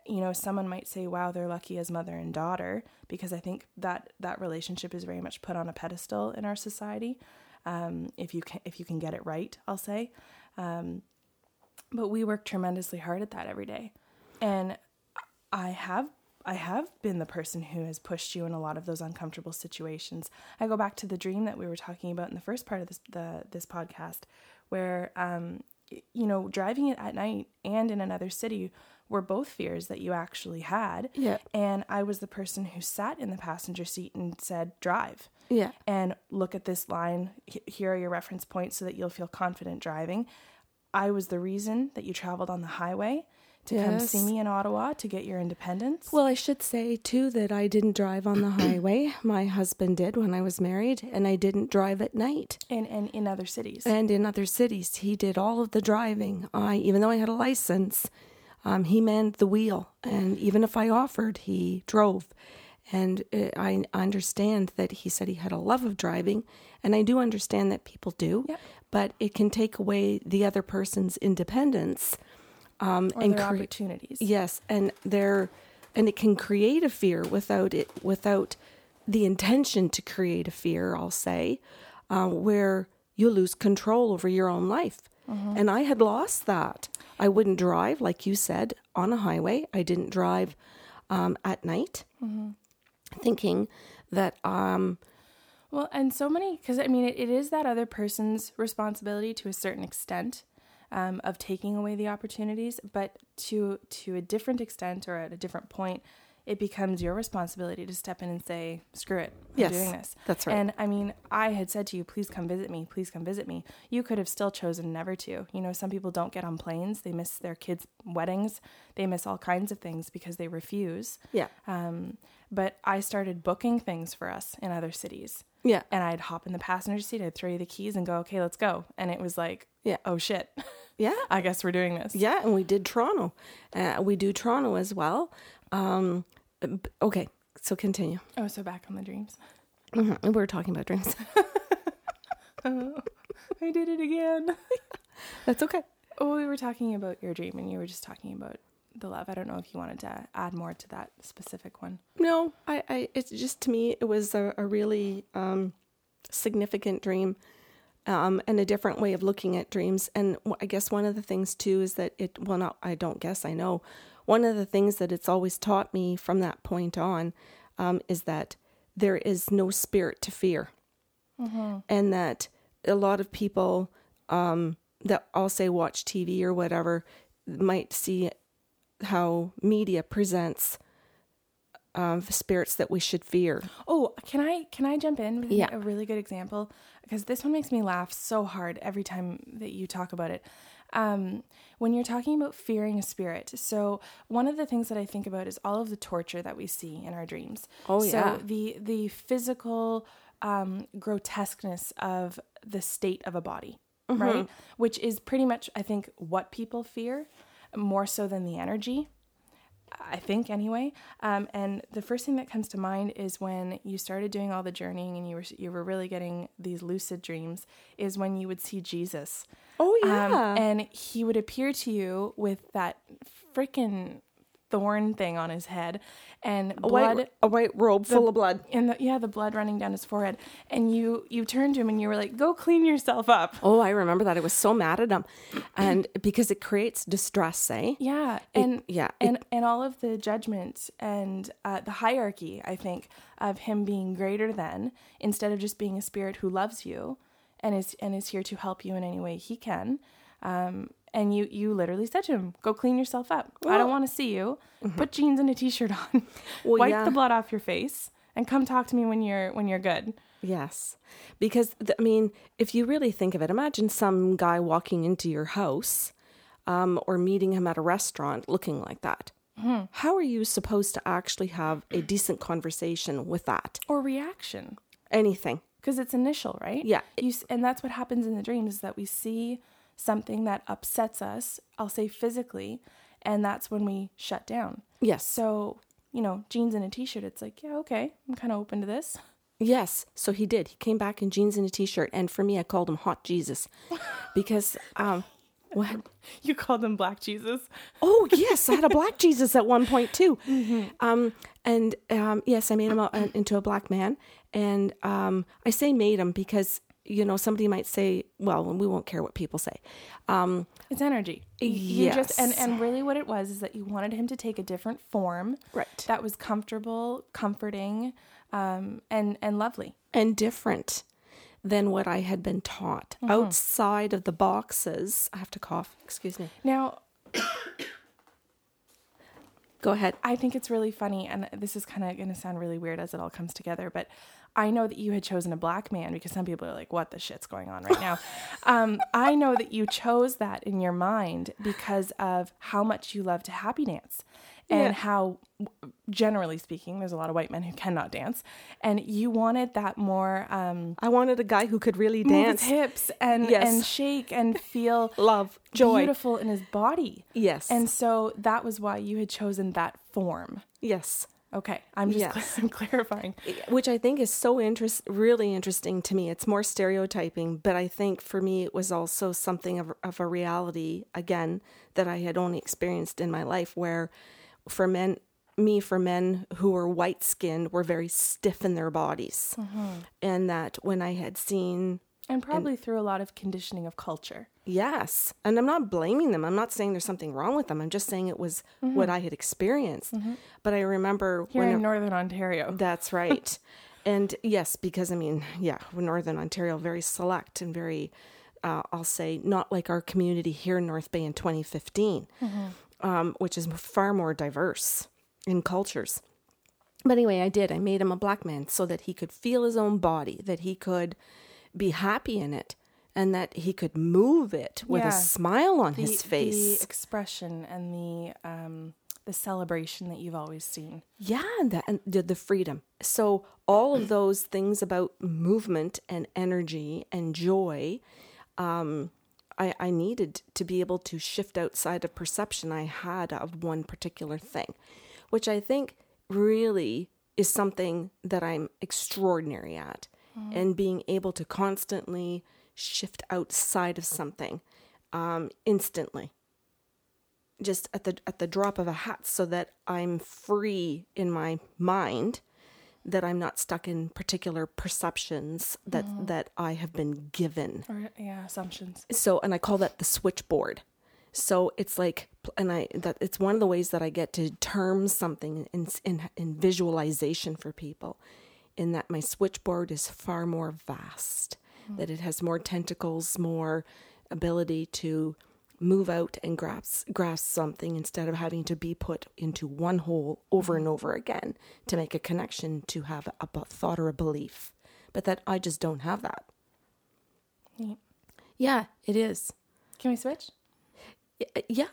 you know, someone might say, "Wow, they're lucky as mother and daughter," because I think that that relationship is very much put on a pedestal in our society. Um, if you can, if you can get it right, I'll say. Um, but we work tremendously hard at that every day, and I have I have been the person who has pushed you in a lot of those uncomfortable situations. I go back to the dream that we were talking about in the first part of this the this podcast, where um, you know driving it at night and in another city were both fears that you actually had. Yeah. And I was the person who sat in the passenger seat and said, drive. Yeah. And look at this line. Here are your reference points so that you'll feel confident driving. I was the reason that you traveled on the highway to yes. come see me in Ottawa to get your independence. Well, I should say too that I didn't drive on the highway. My husband did when I was married, and I didn't drive at night. And and in other cities. And in other cities, he did all of the driving. I even though I had a license, um, he manned the wheel, and even if I offered, he drove. And uh, I understand that he said he had a love of driving, and I do understand that people do, yep. but it can take away the other person's independence um, and cre- opportunities. Yes, and there, and it can create a fear without it, without the intention to create a fear. I'll say, uh, where you lose control over your own life. Mm-hmm. And I had lost that. I wouldn't drive, like you said, on a highway. I didn't drive um, at night, mm-hmm. thinking that. Um, well, and so many, because I mean, it, it is that other person's responsibility to a certain extent um, of taking away the opportunities, but to to a different extent or at a different point, it becomes your responsibility to step in and say, screw it, I'm yes, doing this. That's right. And I mean, I had said to you, please come visit me, please come visit me. You could have still chosen never to. You know, some people don't get on planes, they miss their kids' weddings, they miss all kinds of things because they refuse. Yeah. Um, but I started booking things for us in other cities. Yeah. And I'd hop in the passenger seat, I'd throw you the keys and go, okay, let's go. And it was like, yeah, oh shit. Yeah. I guess we're doing this. Yeah. And we did Toronto. Uh, we do Toronto as well. Um, okay, so continue. Oh, so back on the dreams. Mm-hmm. We were talking about dreams. oh, I did it again. That's okay. Oh, we were talking about your dream, and you were just talking about the love. I don't know if you wanted to add more to that specific one. No, I, I it's just to me it was a, a really um, significant dream. Um, and a different way of looking at dreams. And I guess one of the things too is that it, well, not, I don't guess, I know, one of the things that it's always taught me from that point on um, is that there is no spirit to fear. and that a lot of people um, that I'll say watch TV or whatever might see how media presents um, spirits that we should fear. Oh, can I can I jump in with Yeah. a really good example? Because this one makes me laugh so hard every time that you talk about it. Um, when you're talking about fearing a spirit, so one of the things that I think about is all of the torture that we see in our dreams. Oh, yeah. so the the physical um, grotesqueness of the state of a body, Mm-hmm. right? Which is pretty much, I think, what people fear more so than the energy. I think anyway. Um, and the first thing that comes to mind is when you started doing all the journeying and you were you were really getting these lucid dreams. Is when you would see Jesus, Oh um, and he would appear to you with that freaking thorn thing on his head and a blood white, a white robe full of blood. and the, yeah, the blood running down his forehead. And you you turned to him and you were like, "Go clean yourself up." Oh, I remember that. I was so mad at him, and because it creates distress, eh? Yeah, and yeah, and and all of the judgment and uh, the hierarchy, I think, of him being greater than instead of just being a spirit who loves you and is and is here to help you in any way he can. Um, and you you literally said to him, "Go clean yourself up. I don't want to see you. Put jeans and a t-shirt on. mm-hmm. Well, Wipe yeah. the blood off your face, and come talk to me when you're when you're good." Yes, because th- I mean, if you really think of it, imagine some guy walking into your house, um, or meeting him at a restaurant looking like that. How are you supposed to actually have a decent conversation with that? Or reaction. Anything? because it's initial, right? Yeah. You s- and that's what happens in the dreams is that we see something that upsets us. I'll say physically, and that's when we shut down. Yes. So you know, jeans and a t-shirt. It's like, yeah, okay, I'm kind of open to this. Yes, so he did. He came back in jeans and a t-shirt, and for me, I called him Hot Jesus, because um, what? You called him Black Jesus. Oh yes, I had a black Jesus at one point too. Um, and um, yes, I made him a, into a black man, and um, I say made him because you know somebody might say, well, we won't care what people say. Um, It's energy. You- You just and Yes. and really what it was is that you wanted him to take a different form. Right. That was comfortable, comforting, um, and and lovely. and different than what I had been taught outside of the boxes. I have to cough. Excuse me. Now, Go ahead. I think it's really funny, and this is kind of going to sound really weird as it all comes together, but I know that you had chosen a black man because some people are like, what the shit's going on right now? um, I know that you chose that in your mind because of how much you love to happy dance and Yeah. how, generally speaking, there's a lot of white men who cannot dance, and you wanted that more um, I wanted a guy who could really move dance. his hips and, Yes. and shake and feel Love, joy. beautiful in his body. Yes. And so that was why you had chosen that form. yes. Okay, I'm just Yes. I'm clarifying. which I think is so interest, really interesting to me. It's more stereotyping, but I think for me it was also something of, of a reality again that I had only experienced in my life, where for men, me for men who were white skinned were very stiff in their bodies, mm-hmm. and that when I had seen And probably through a lot of conditioning of culture. Yes. And I'm not blaming them. I'm not saying there's something wrong with them. I'm just saying it was what I had experienced. But I remember Here when in Northern Ontario. That's right. and yes, because I mean, yeah, Northern Ontario, very select and very, uh, I'll say, not like our community here in North Bay in 2015, um, which is far more diverse in cultures. But anyway, I did. I made him a black man so that he could feel his own body, that he could be happy in it, and that he could move it with Yeah. a smile on the, his face. the expression and the um, the celebration that you've always seen. Yeah, and that and the, the freedom. So all of those things about movement and energy and joy, um, I, I needed to be able to shift outside of perception I had of one particular thing, which I think really is something that I'm extraordinary at, and being able to constantly shift outside of something um, instantly just at the at the drop of a hat so that I'm free in my mind that I'm not stuck in particular perceptions that that I have been given. Or yeah, assumptions. So and I call that the switchboard. So it's like and I that it's one of the ways that I get to term something in in, in visualization for people in that my switchboard is far more vast, that it has more tentacles, more ability to move out and grasp grasp something instead of having to be put into one hole over and over again to make a connection to have a thought or a belief. But that I just don't have that. Neat. Yeah, it is. Can we switch? Yeah.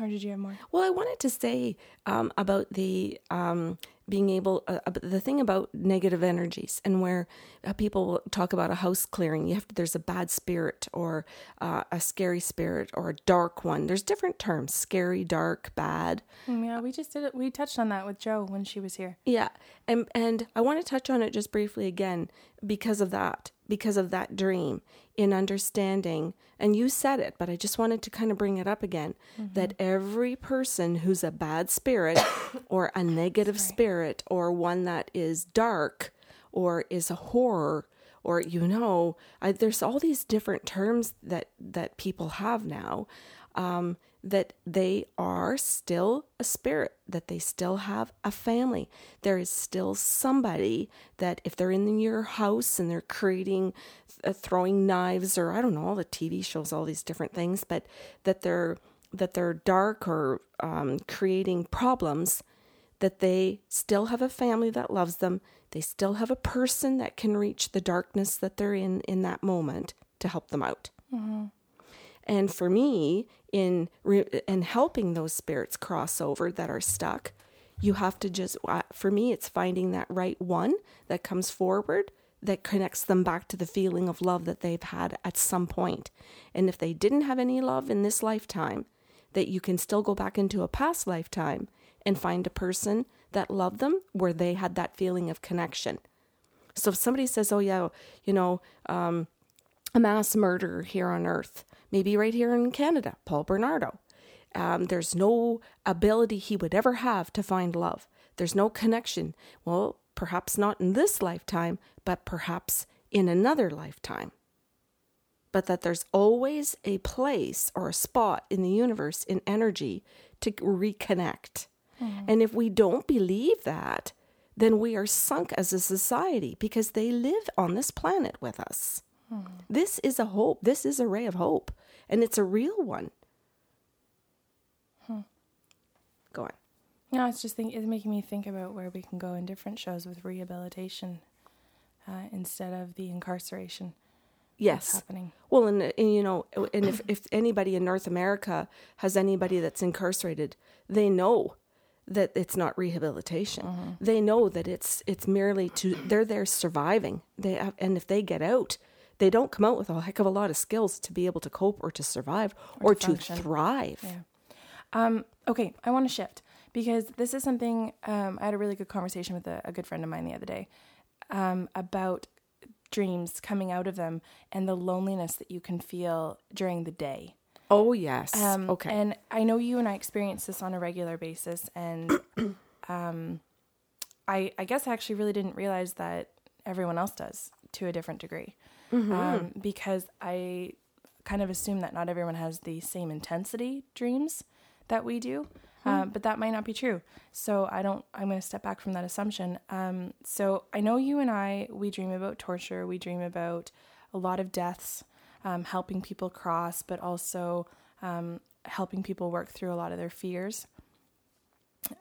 Or did you have more? Well, I wanted to say um, about the um, being able, uh, the thing about negative energies and where uh, people talk about a house clearing. You have to, there's a bad spirit or uh, a scary spirit or a dark one. There's different terms: scary, dark, bad. Mm, Yeah, we just did it. We touched on that with Joe when she was here. Yeah, and and I want to touch on it just briefly again because of that, because of that dream in understanding. And you said it, but I just wanted to kind of bring it up again that every person who's a bad spirit or a negative spirit or one that is dark or is a horror or you know, I, there's all these different terms that that people have now. Um, that they are still a spirit, that they still have a family. There is still somebody that, if they're in your house and they're creating, uh, throwing knives, or I don't know, all the TV shows, all these different things, but that they're that they're dark or um, creating problems, that they still have a family that loves them. They still have a person that can reach the darkness that they're in in that moment to help them out. And for me, in re- in helping those spirits cross over that are stuck, you have to just uh, for me, it's finding that right one that comes forward that connects them back to the feeling of love that they've had at some point. And if they didn't have any love in this lifetime, that you can still go back into a past lifetime and find a person that loved them where they had that feeling of connection. So if somebody says, "Oh yeah, you know," um, a mass murderer here on Earth, maybe right here in Canada, Paul Bernardo. Um, there's no ability he would ever have to find love. There's no connection. Well, perhaps not in this lifetime, but perhaps in another lifetime. But that there's always a place or a spot in the universe in energy to reconnect. And if we don't believe that, then we are sunk as a society because they live on this planet with us. This is a hope. This is a ray of hope, and it's a real one. Go on. No, it's just think, it's making me think about where we can go in different shows with rehabilitation uh, instead of the incarceration Yes. happening. Well, and, and you know, and if, if anybody in North America has anybody that's incarcerated, they know that it's not rehabilitation. They know that it's it's merely to they're there surviving. They have, and if they get out, they don't come out with a heck of a lot of skills to be able to cope or to survive or, Or to, to thrive. Yeah. Um, okay, I want to shift because this is something um, I had a really good conversation with a, a good friend of mine the other day um, about dreams coming out of them and the loneliness that you can feel during the day. Oh yes. Um, okay. And I know you and I experience this on a regular basis, and um, I I guess I actually really didn't realize that everyone else does to a different degree, Mm-hmm. um, because I kind of assume that not everyone has the same intensity dreams that we do. Um, but that might not be true. So I don't. I'm going to step back from that assumption. Um, so I know you and I. We dream about torture. We dream about a lot of deaths, um, helping people cross, but also um, helping people work through a lot of their fears.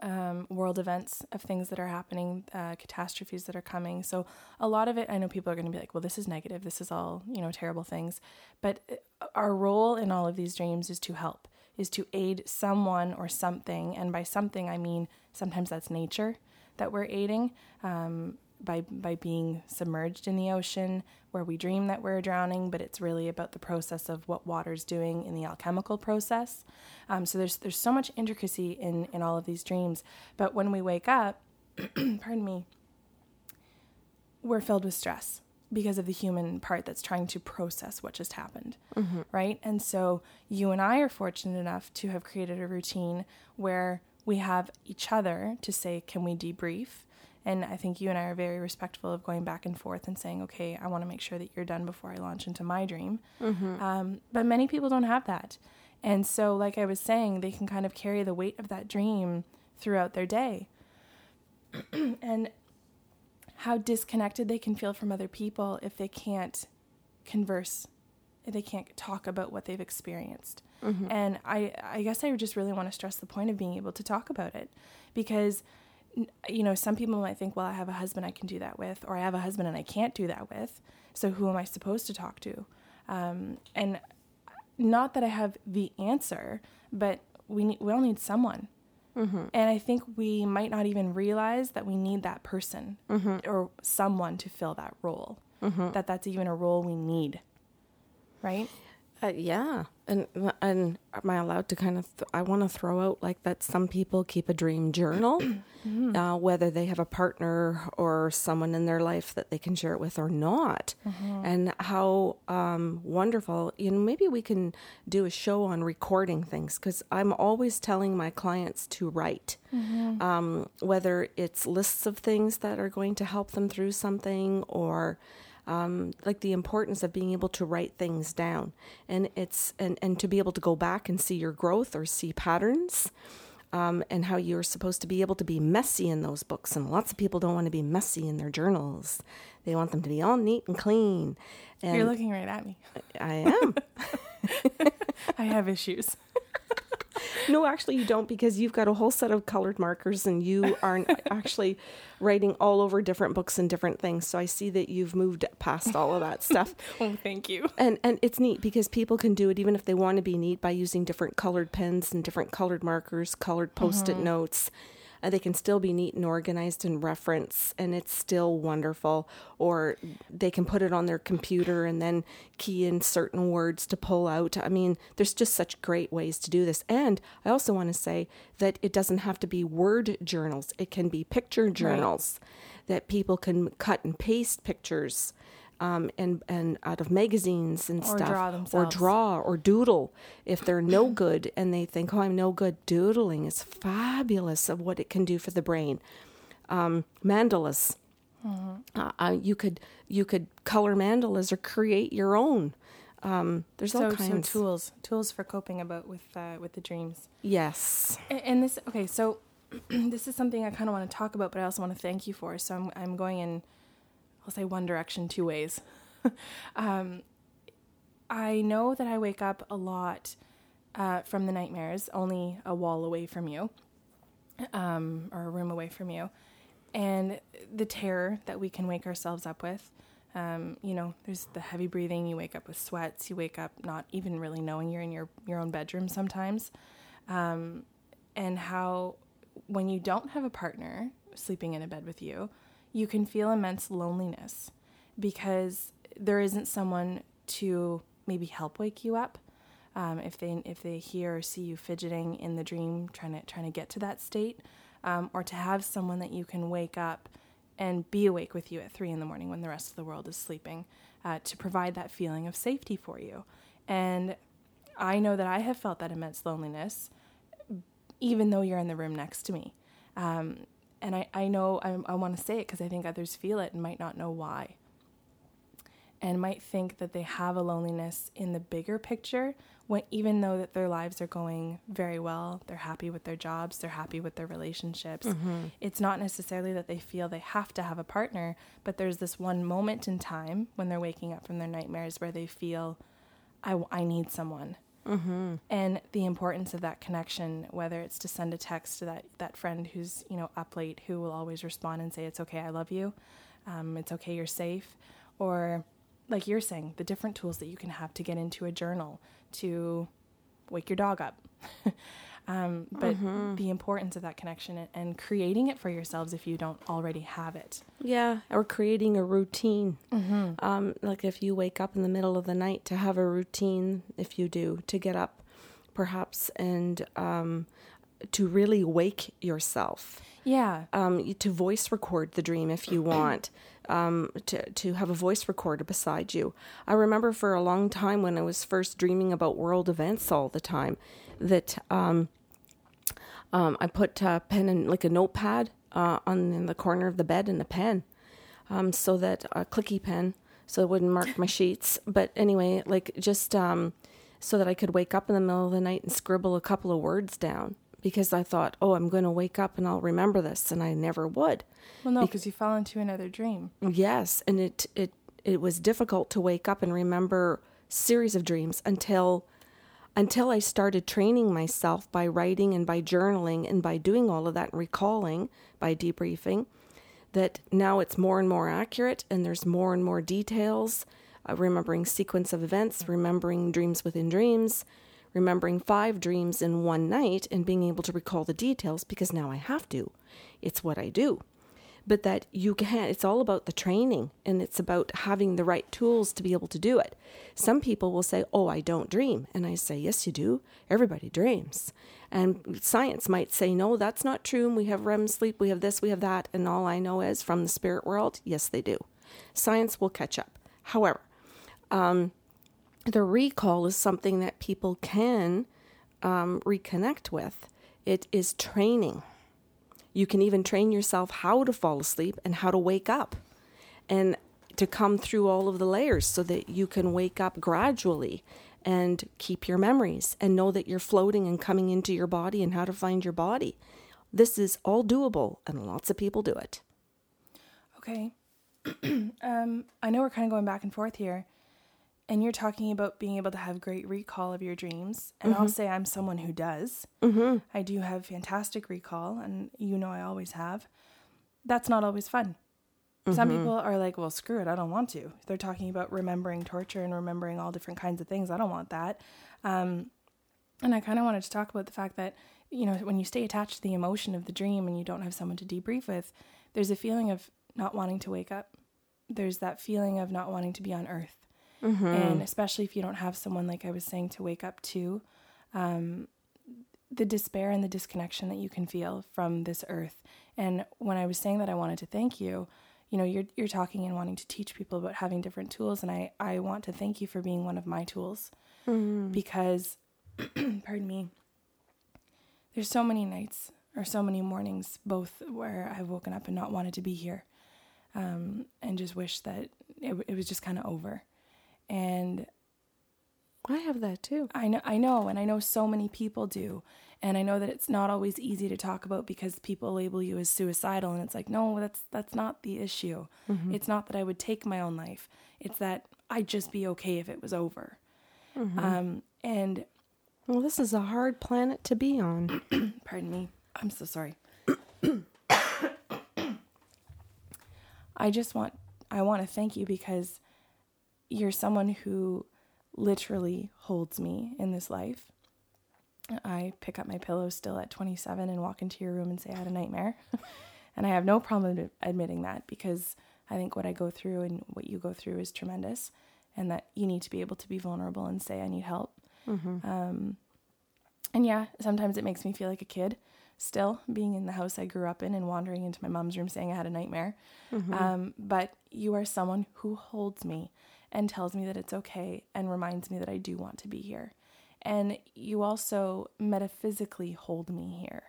Um, world events of things that are happening, uh, catastrophes that are coming. So a lot of it, I know people are going to be like, "Well, this is negative. This is all you know, terrible things." But uh, our role in all of these dreams is to help, is to aid someone or something, and by something I mean sometimes that's nature that we're aiding um, by by being submerged in the ocean, where we dream that we're drowning, but it's really about the process of what water's doing in the alchemical process. Um, so there's there's so much intricacy in in all of these dreams, but when we wake up, pardon me, we're filled with stress because of the human part that's trying to process what just happened, right? And so you and I are fortunate enough to have created a routine where we have each other to say, "Can we debrief?" And I think you and I are very respectful of going back and forth and saying, "Okay, I want to make sure that you're done before I launch into my dream." Um, but many people don't have that, and so, like I was saying, they can kind of carry the weight of that dream throughout their day. and how disconnected they can feel from other people if they can't converse, if they can't talk about what they've experienced. Mm-hmm. And I, I guess I just really want to stress the point of being able to talk about it because, you know, some people might think, well, I have a husband I can do that with, or I have a husband and I can't do that with. So who am I supposed to talk to? Um, and not that I have the answer, but we need, we all need someone. Mm-hmm. And I think we might not even realize that we need that person Mm-hmm. or someone to fill that role. That that's even a role we need. Right? Uh, yeah, and and am I allowed to kind of? Th- I want to throw out like that. Some people keep a dream journal, uh, whether they have a partner or someone in their life that they can share it with or not. And how um, wonderful! You know, maybe we can do a show on recording things because I'm always telling my clients to write, um, whether it's lists of things that are going to help them through something or um, like the importance of being able to write things down. And it's and, and to be able to go back and see your growth or see patterns um, and how you're supposed to be able to be messy in those books. And lots of people don't want to be messy in their journals. They want them to be all neat and clean. And You're looking right at me. i am. I have issues. No actually you don't because you've got a whole set of colored markers and you aren't actually writing all over different books and different things so i see that you've moved past all of that stuff Oh, thank you. and and it's neat because people can do it even if they want to be neat by using different colored pens and different colored markers, colored post-it mm-hmm. notes. And they can still be neat and organized and reference, and it's still wonderful. Or they can put it on their computer and then key in certain words to pull out. I mean, there's just such great ways to do this. And I also want to say that it doesn't have to be word journals; it can be picture journals that people can cut and paste pictures um, and and out of magazines and Or stuff, draw or draw or doodle. If they're no good and they think, "Oh, I'm no good," doodling is fabulous of what it can do for the brain. Um, mandalas, uh, uh, you could you could color mandalas or create your own. Um, there's all So, so tools, tools for coping about with uh, with the dreams. yes. A- And this, okay, so this is something I kind of want to talk about, but I also want to thank you for. So I'm, I'm going in, I'll say one direction, two ways. um, I know that I wake up a lot uh, from the nightmares, only a wall away from you, um, or a room away from you, and the terror that we can wake ourselves up with. Um, you know, there's the heavy breathing. You wake up with sweats. You wake up not even really knowing you're in your your own bedroom sometimes, um, and how when you don't have a partner sleeping in a bed with you, you can feel immense loneliness because there isn't someone to maybe help wake you up. Um, if they if they hear or see you fidgeting in the dream, trying to trying to get to that state, um, or to have someone that you can wake up and be awake with you at three in the morning when the rest of the world is sleeping, uh, to provide that feeling of safety for you. And I know that I have felt that immense loneliness, even though you're in the room next to me. Um, and I, I know I, I want to say it because I think others feel it and might not know why. And might think that they have a loneliness in the bigger picture, when even though that their lives are going very well, they're happy with their jobs, they're happy with their relationships. Mm-hmm. It's not necessarily that they feel they have to have a partner, but there's this one moment in time when they're waking up from their nightmares where they feel, I, I need someone and the importance of that connection whether it's to send a text to that that friend who's you know up late who will always respond and say it's okay i love you. Um, it's okay you're safe. Or like you're saying the different tools that you can have to get into a journal to wake your dog up um, but the importance of that connection and, creating it for yourselves if you don't already have it Yeah, or creating a routine. Um, like if you wake up in the middle of the night to have a routine, if you do, to get up perhaps and um, to really wake yourself. yeah Um, to voice record the dream if you want. Um, to to have a voice recorder beside you. I remember for a long time when I was first dreaming about world events all the time, that um, um, I put a pen and like a notepad uh, on in the corner of the bed and a pen, um, so that a clicky pen, so it wouldn't mark my sheets. But anyway, like just um, so that I could wake up in the middle of the night and scribble a couple of words down because I thought, oh, I'm going to wake up and I'll remember this, and I never would. Well, no, because you fell into another dream. Yes, and it it it was difficult to wake up and remember series of dreams until until I started training myself by writing and by journaling and by doing all of that and recalling by debriefing that now it's more and more accurate and there's more and more details uh, remembering sequence of events remembering dreams within dreams remembering five dreams in one night and being able to recall the details because now I have to. It's what I do. But that you can't. it's all about the training and it's about having the right tools to be able to do it. Some people will say oh i don't dream. And i say yes you do. Everybody dreams. And science might say no that's not true. And we have rem sleep. We have this. We have that. And all i know is from the spirit world yes they do. Science will catch up. However um, the recall is something that people can um, reconnect with it is training you can even train yourself how to fall asleep and how to wake up and to come through all of the layers so that you can wake up gradually and keep your memories and know that you're floating and coming into your body and how to find your body. This is all doable and lots of people do it. Okay. um, I know we're kind of going back and forth here, and you're talking about being able to have great recall of your dreams and mm-hmm. i'll say i'm someone who does. Mm-hmm. i do have fantastic recall and you know i always have. That's not always fun. Mm-hmm. some people are like well screw it i don't want to. They're talking about remembering torture and remembering all different kinds of things. I don't want that. Um, and i kind of wanted to talk about the fact that you know when you stay attached to the emotion of the dream and you don't have someone to debrief with there's a feeling of not wanting to wake up. There's that feeling of not wanting to be on earth Mm-hmm. And especially if you don't have someone, like I was saying, to wake up to, um, the despair and the disconnection that you can feel from this earth. And when I was saying that I wanted to thank you, you know, you're you're talking and wanting to teach people about having different tools, and I I want to thank you for being one of my tools, mm-hmm. because, pardon me. There's so many nights or so many mornings, both where I've woken up and not wanted to be here, um, and just wish that it, it was just kind of over and I have that too. I know I know and I know so many people do. And I know that it's not always easy to talk about because people label you as suicidal and it's like no, that's that's not the issue. Mm-hmm. It's not that I would take my own life. It's that I'd just be okay if it was over. Mm-hmm. Um, and well, this is a hard planet to be on. pardon me. I'm so sorry. I just want I want to thank you because you're someone who literally holds me in this life. I pick up my pillow still at 27 and walk into your room and say I had a nightmare. and I have no problem admitting that because I think what I go through and what you go through is tremendous and that you need to be able to be vulnerable and say I need help. Mm-hmm. Um, and yeah, sometimes it makes me feel like a kid still being in the house I grew up in and wandering into my mom's room saying I had a nightmare. Mm-hmm. Um, but you are someone who holds me and tells me that it's okay and reminds me that I do want to be here. And you also metaphysically hold me here,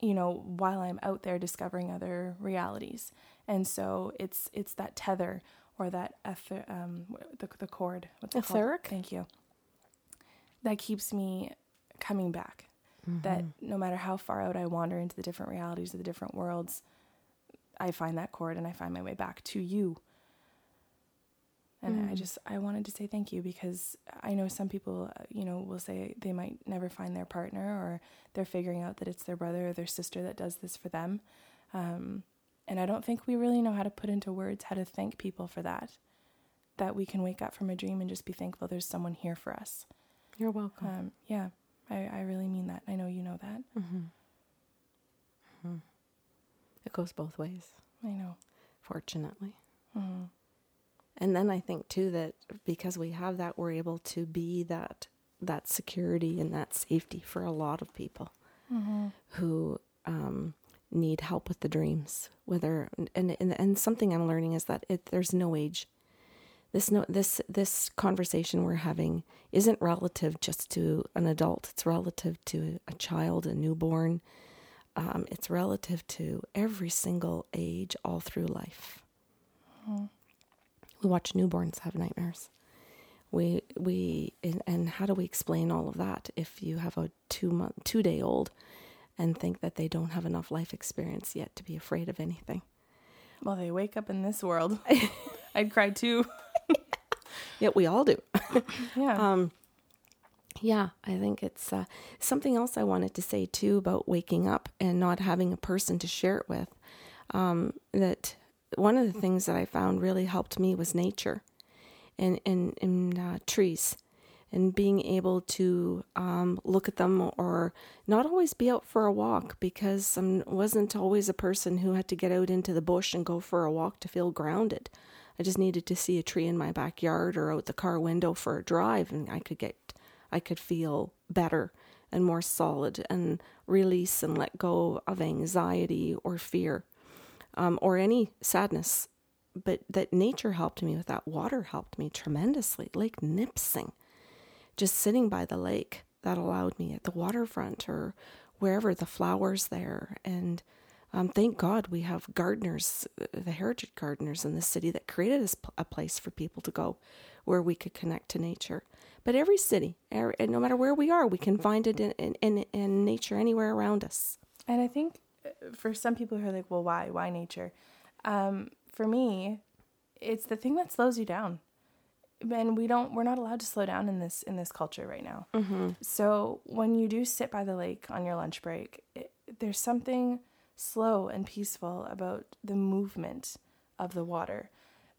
you know, while I'm out there discovering other realities. And so it's it's that tether or that ether, um, the, the cord. What's it Etheric? Called? Thank you. That keeps me coming back. Mm-hmm. That no matter how far out I wander into the different realities of the different worlds, I find that cord and I find my way back to you and mm. I just I wanted to say thank you because I know some people uh, you know will say they might never find their partner or they're figuring out that it's their brother or their sister that does this for them, um, and I don't think we really know how to put into words how to thank people for that. That we can wake up from a dream and just be thankful there's someone here for us. You're welcome. Um, yeah, I, I really mean that. I know you know that. Mm-hmm. Mm-hmm. It goes both ways. I know. Fortunately. Mm-hmm. And then I think too that because we have that, we're able to be that that security and that safety for a lot of people mm-hmm. who um, need help with the dreams. Whether and, and and something I'm learning is that it, there's no age. This no this this conversation we're having isn't relative just to an adult. It's relative to a child, a newborn. Um, it's relative to every single age all through life. Mm-hmm. We watch newborns have nightmares. We we and, how do we explain all of that if you have a two month two day old and think that they don't have enough life experience yet to be afraid of anything? Well, they wake up in this world. I'd cry too. Yeah, we all do. Yeah. Um, yeah, I think it's uh, something else I wanted to say too about waking up and not having a person to share it with. Um, that one of the things that I found really helped me was nature and in in uh, trees and being able to um, look at them or not always be out for a walk because I wasn't always a person who had to get out into the bush and go for a walk to feel grounded. I just needed to see a tree in my backyard or out the car window for a drive and I could get I could feel better and more solid and release and let go of anxiety or fear um, or any sadness. But that nature helped me with that. Water helped me tremendously. Lake Nipissing, just sitting by the lake, that allowed me at the waterfront or wherever the flowers there. And um, thank God we have gardeners, the heritage gardeners in the city that created a place for people to go where we could connect to nature. But every city, er, no matter where we are, we can find it in, in, in nature anywhere around us. And I think uh, for some people who are like, well, why? Why nature? Um, for me, it's the thing that slows you down. And we don't, we're not allowed to slow down in this, in this culture right now. Mm-hmm. So when you do sit by the lake on your lunch break, it, there's something slow and peaceful about the movement of the water,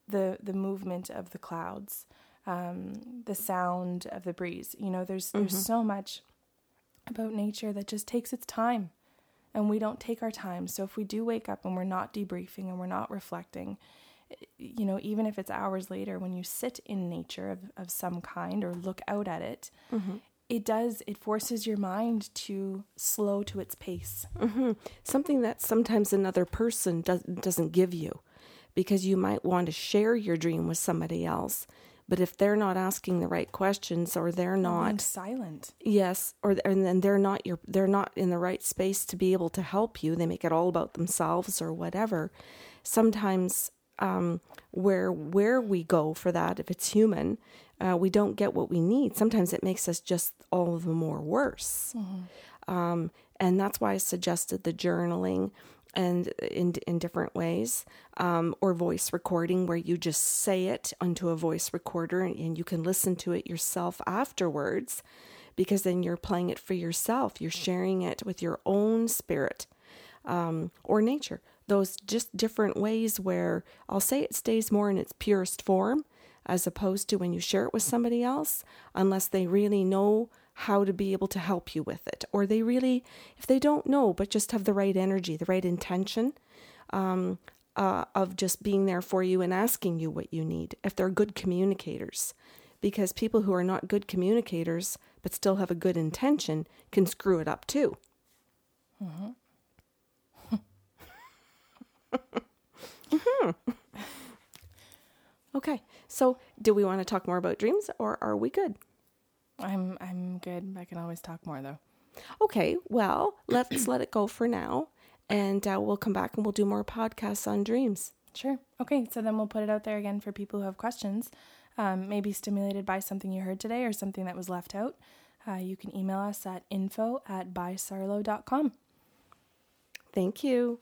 the, the movement of the clouds um, the sound of the breeze. You know, there's there's mm-hmm. so much about nature that just takes its time, and we don't take our time. So if we do wake up and we're not debriefing and we're not reflecting, you know, even if it's hours later, when you sit in nature of, of some kind or look out at it, mm-hmm. it does, it forces your mind to slow to its pace. Mm-hmm. Something that sometimes another person does, doesn't give you because you might want to share your dream with somebody else. But if they're not asking the right questions or they're not silent, yes, or and then they're not your they're not in the right space to be able to help you. They make it all about themselves or whatever. Sometimes um, where where we go for that, if it's human, uh, we don't get what we need. Sometimes it makes us just all the more worse. Mm-hmm. Um, and that's why I suggested the journaling and in in different ways, um, or voice recording where you just say it onto a voice recorder and, and you can listen to it yourself afterwards, because then you're playing it for yourself. You're sharing it with your own spirit um, or nature. Those just different ways where I'll say it stays more in its purest form as opposed to when you share it with somebody else, unless they really know how to be able to help you with it. Or they really, if they don't know, but just have the right energy, the right intention um, uh, of just being there for you and asking you what you need, if they're good communicators. Because people who are not good communicators but still have a good intention can screw it up too. Mm-hmm. mm-hmm. Okay, so do we want to talk more about dreams or are we good? I'm I'm good. I can always talk more though. Okay, well, let's let it go for now, and uh, we'll come back and we'll do more podcasts on dreams. Sure. Okay, so then we'll put it out there again for people who have questions, um, maybe stimulated by something you heard today or something that was left out. Uh, you can email us at info at bysarlo.com. Thank you.